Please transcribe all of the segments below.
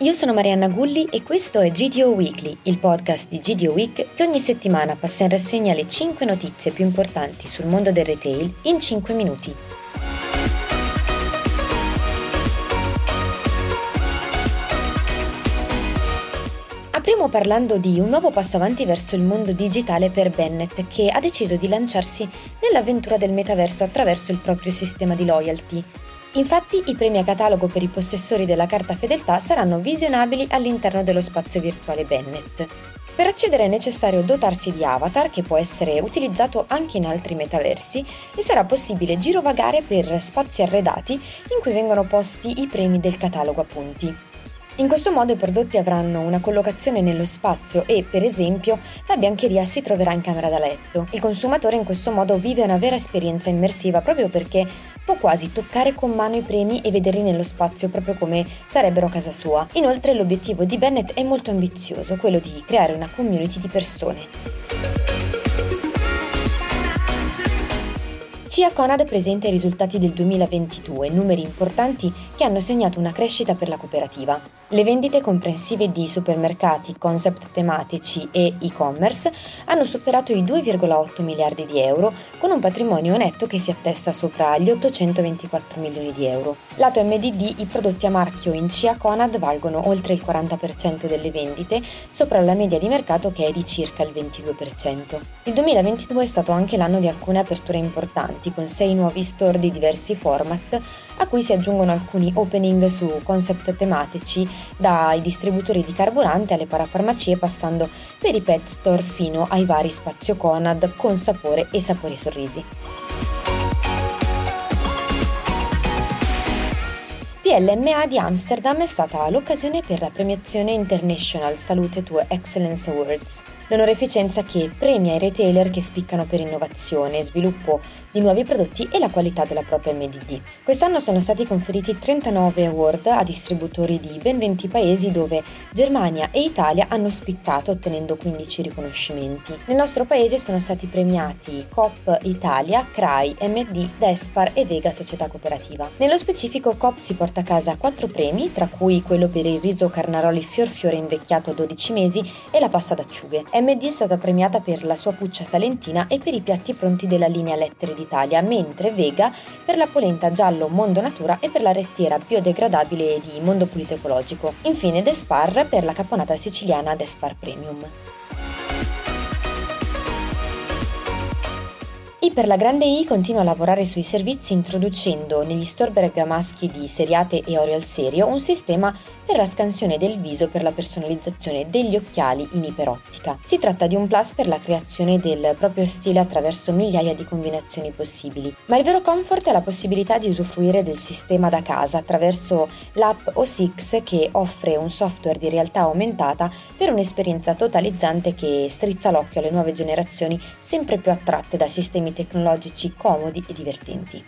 io sono Marianna Gulli e questo è GDO Weekly, il podcast di GDO Week che ogni settimana passa in rassegna le 5 notizie più importanti sul mondo del retail in 5 minuti. Apriamo parlando di un nuovo passo avanti verso il mondo digitale per Bennett, che ha deciso di lanciarsi nell'avventura del metaverso attraverso il proprio sistema di loyalty. Infatti i premi a catalogo per i possessori della carta fedeltà saranno visionabili all'interno dello spazio virtuale Bennett. Per accedere è necessario dotarsi di avatar che può essere utilizzato anche in altri metaversi e sarà possibile girovagare per spazi arredati in cui vengono posti i premi del catalogo a punti. In questo modo i prodotti avranno una collocazione nello spazio e, per esempio, la biancheria si troverà in camera da letto. Il consumatore in questo modo vive una vera esperienza immersiva proprio perché può quasi toccare con mano i premi e vederli nello spazio proprio come sarebbero a casa sua. Inoltre l'obiettivo di Bennett è molto ambizioso, quello di creare una community di persone. CIA Conad presenta i risultati del 2022, numeri importanti che hanno segnato una crescita per la cooperativa. Le vendite comprensive di supermercati, concept tematici e e-commerce hanno superato i 2,8 miliardi di euro, con un patrimonio netto che si attesta sopra gli 824 milioni di euro. Lato MDD, i prodotti a marchio in CIA Conad valgono oltre il 40% delle vendite, sopra la media di mercato che è di circa il 22%. Il 2022 è stato anche l'anno di alcune aperture importanti avanti con sei nuovi store di diversi format, a cui si aggiungono alcuni opening su concept tematici, dai distributori di carburante alle parafarmacie passando per i pet store fino ai vari spazio Conad con sapore e sapori sorrisi. PLMA di Amsterdam è stata l'occasione per la premiazione International Salute to Excellence Awards, l'onoreficenza che premia i retailer che spiccano per innovazione, sviluppo di nuovi prodotti e la qualità della propria MDD. Quest'anno sono stati conferiti 39 award a distributori di ben 20 paesi dove Germania e Italia hanno spiccato ottenendo 15 riconoscimenti. Nel nostro paese sono stati premiati COP Italia, CRAI, MD, Despar e Vega Società Cooperativa. Nello specifico COP si porta a casa 4 premi, tra cui quello per il riso Carnaroli Fior Fiore invecchiato a 12 mesi e la pasta d'acciughe. MD è stata premiata per la sua puccia salentina e per i piatti pronti della linea Lettere d'Italia, mentre Vega per la polenta giallo Mondo Natura e per la rettiera biodegradabile di Mondo Pulito Ecologico. Infine Despar per la caponata siciliana Despar Premium. Per la grande I continua a lavorare sui servizi introducendo negli store bergamaschi di Seriate e Oriol Serio un sistema per la scansione del viso per la personalizzazione degli occhiali in iperottica. Si tratta di un plus per la creazione del proprio stile attraverso migliaia di combinazioni possibili, ma il vero comfort è la possibilità di usufruire del sistema da casa attraverso l'app OSIX che offre un software di realtà aumentata per un'esperienza totalizzante che strizza l'occhio alle nuove generazioni sempre più attratte da sistemi tecnologici comodi e divertenti.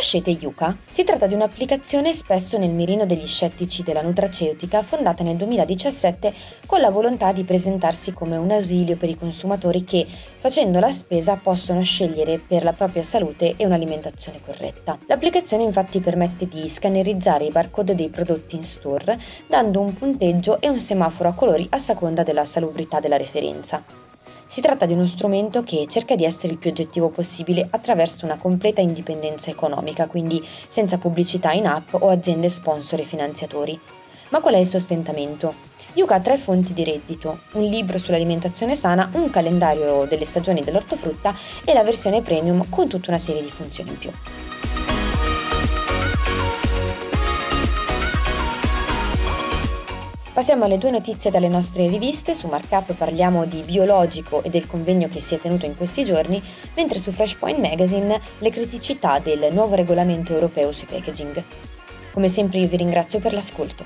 Conoscete Yuka? Si tratta di un'applicazione spesso nel mirino degli scettici della nutraceutica fondata nel 2017 con la volontà di presentarsi come un ausilio per i consumatori che, facendo la spesa, possono scegliere per la propria salute e un'alimentazione corretta. L'applicazione infatti permette di scannerizzare i barcode dei prodotti in store dando un punteggio e un semaforo a colori a seconda della salubrità della referenza. Si tratta di uno strumento che cerca di essere il più oggettivo possibile attraverso una completa indipendenza economica, quindi senza pubblicità in app o aziende sponsor e finanziatori. Ma qual è il sostentamento? Yuka ha tre fonti di reddito, un libro sull'alimentazione sana, un calendario delle stagioni dell'ortofrutta e la versione premium con tutta una serie di funzioni in più. Passiamo alle due notizie dalle nostre riviste. Su Markup parliamo di biologico e del convegno che si è tenuto in questi giorni, mentre su Flashpoint Magazine le criticità del nuovo regolamento europeo sui packaging. Come sempre io vi ringrazio per l'ascolto.